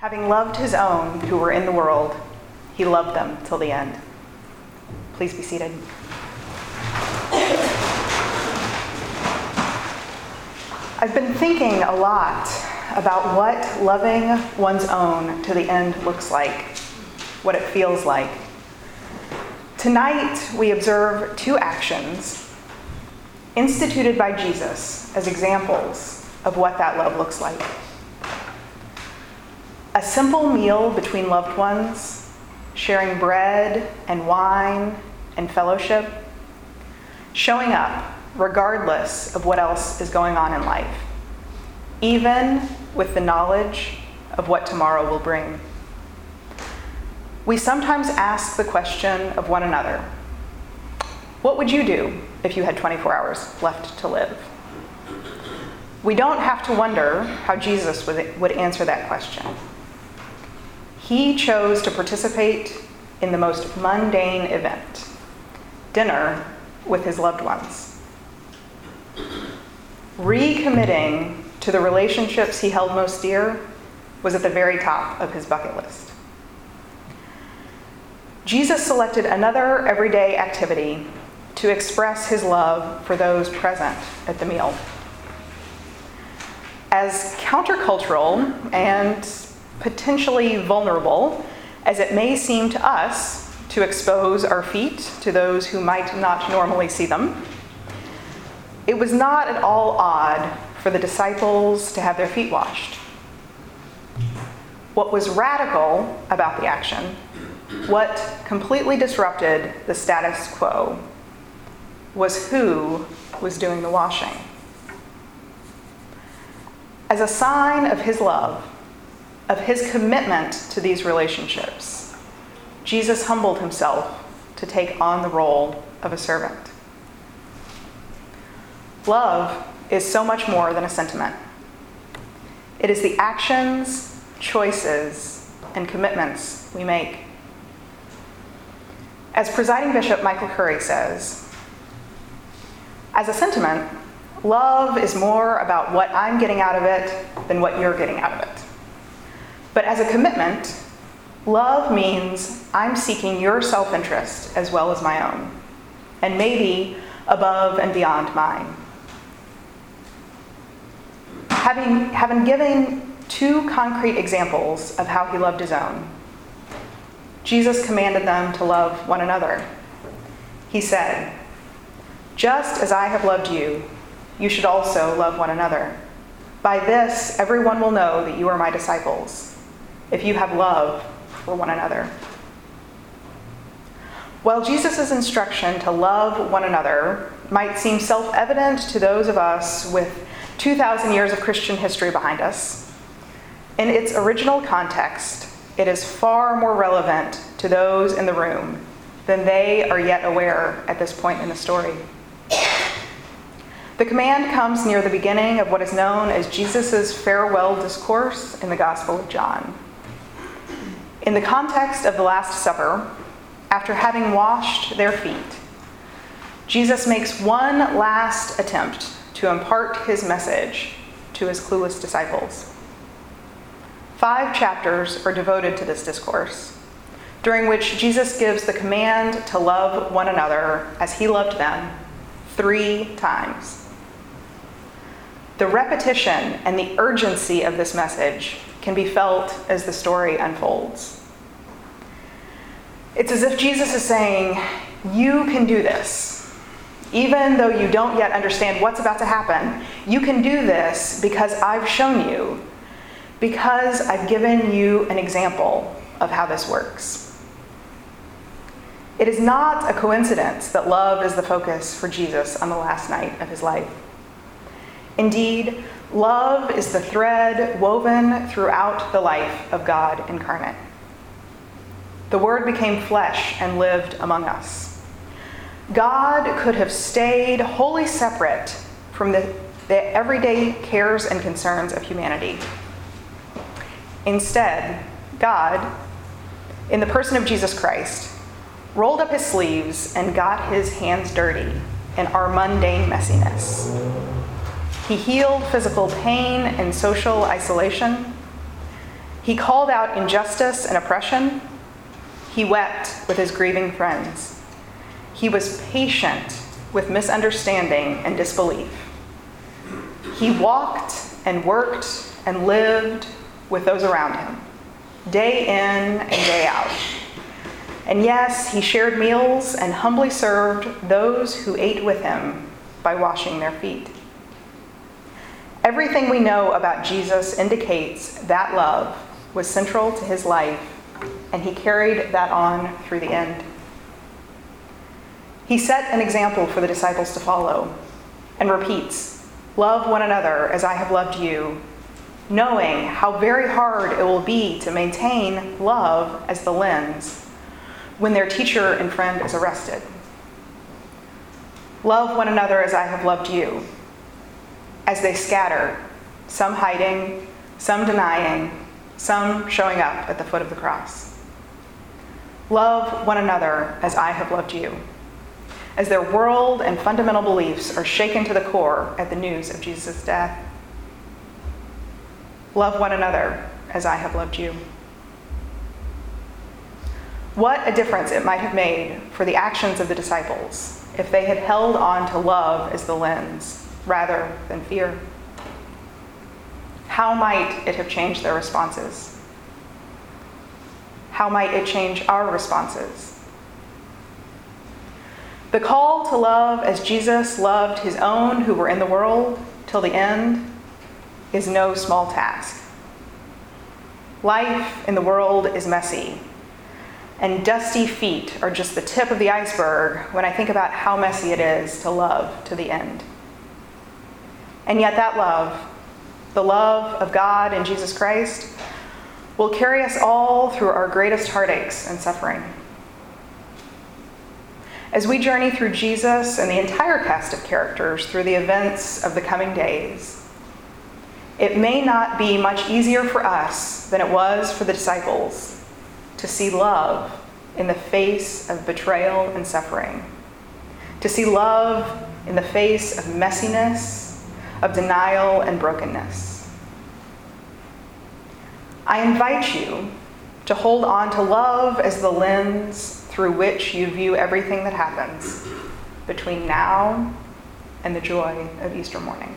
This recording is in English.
Having loved his own who were in the world, he loved them till the end. Please be seated. I've been thinking a lot about what loving one's own to the end looks like, what it feels like. Tonight, we observe two actions instituted by Jesus as examples of what that love looks like a simple meal between loved ones, sharing bread and wine and fellowship, showing up regardless of what else is going on in life, even with the knowledge of what tomorrow will bring. We sometimes ask the question of one another What would you do if you had 24 hours left to live? We don't have to wonder how Jesus would, answer that question. He chose to participate in the most mundane event dinner with his loved ones. Recommitting to the relationships he held most dear was at the very top of his bucket list. Jesus selected another everyday activity to express his love for those present at the meal. As countercultural and potentially vulnerable as it may seem to us to expose our feet to those who might not normally see them, it was not at all odd for the disciples to have their feet washed. What was radical about the action, what completely disrupted the status quo, was who was doing the washing. As a sign of his love, of his commitment to these relationships, Jesus humbled himself to take on the role of a servant. Love is so much more than a sentiment. It is the actions, choices, and commitments we make. As presiding bishop Michael Curry says, as a sentiment, love is more about what I'm getting out of it than what you're getting out of it. But as a commitment, love means I'm seeking your self interest as well as my own, and maybe above and beyond mine. Having, having given two concrete examples of how he loved his own, Jesus commanded them to love one another. He said, Just as I have loved you, you should also love one another. By this, everyone will know that you are my disciples if you have love for one another. While Jesus' instruction to love one another might seem self evident to those of us with 2,000 years of Christian history behind us, in its original context, it is far more relevant to those in the room than they are yet aware at this point in the story. The command comes near the beginning of what is known as Jesus' farewell discourse in the Gospel of John. In the context of the Last Supper, after having washed their feet, Jesus makes one last attempt to impart his message to his clueless disciples. Five chapters are devoted to this discourse, during which Jesus gives the command to love one another as he loved them three times. The repetition and the urgency of this message can be felt as the story unfolds. It's as if Jesus is saying, You can do this. Even though you don't yet understand what's about to happen, you can do this because I've shown you, because I've given you an example of how this works. It is not a coincidence that love is the focus for Jesus on the last night of his life. Indeed, love is the thread woven throughout the life of God incarnate. The Word became flesh and lived among us. God could have stayed wholly separate from the, the everyday cares and concerns of humanity. Instead, God, in the person of Jesus Christ, rolled up his sleeves and got his hands dirty in our mundane messiness. He healed physical pain and social isolation He called out injustice and oppression. He wept with his grieving friends. He was patient with misunderstanding and disbelief. He walked and worked and lived with those around him, day in and day out. And yes, he shared meals and humbly served those who ate with him by washing their feet. Everything we know about Jesus indicates that love was central to his life, and he carried that on through the end. He set an example for the disciples to follow and repeats Love one another as I have loved you, knowing how very hard it will be to maintain love as the lens when their teacher and friend is arrested. Love one another as I have loved you. As they scatter, some hiding, some denying, some showing up at the foot of the cross. Love one another as I have loved you. As their world and fundamental beliefs are shaken to the core at the news of Jesus' death. Love one another as I have loved you. What a difference it might have made for the actions of the disciples if they had held on to love as the lens rather than fear. How might it have changed their responses? How might it change our responses? The call to love as Jesus loved his own who were in the world till the end is no small task. Life in the world is messy and dusty feet are just the tip of the iceberg when I think about how messy it is to love to the end. And yet, that love, the love of God and Jesus Christ, will carry us all through our greatest heartaches and suffering. As we journey through Jesus and the entire cast of characters through the events of the coming days, it may not be much easier for us than it was for the disciples to see love in the face of betrayal and suffering, to see love in the face of messiness, of denial and brokenness. I invite you to hold on to love as the lens through which you view everything that happens between now and the joy of Easter morning.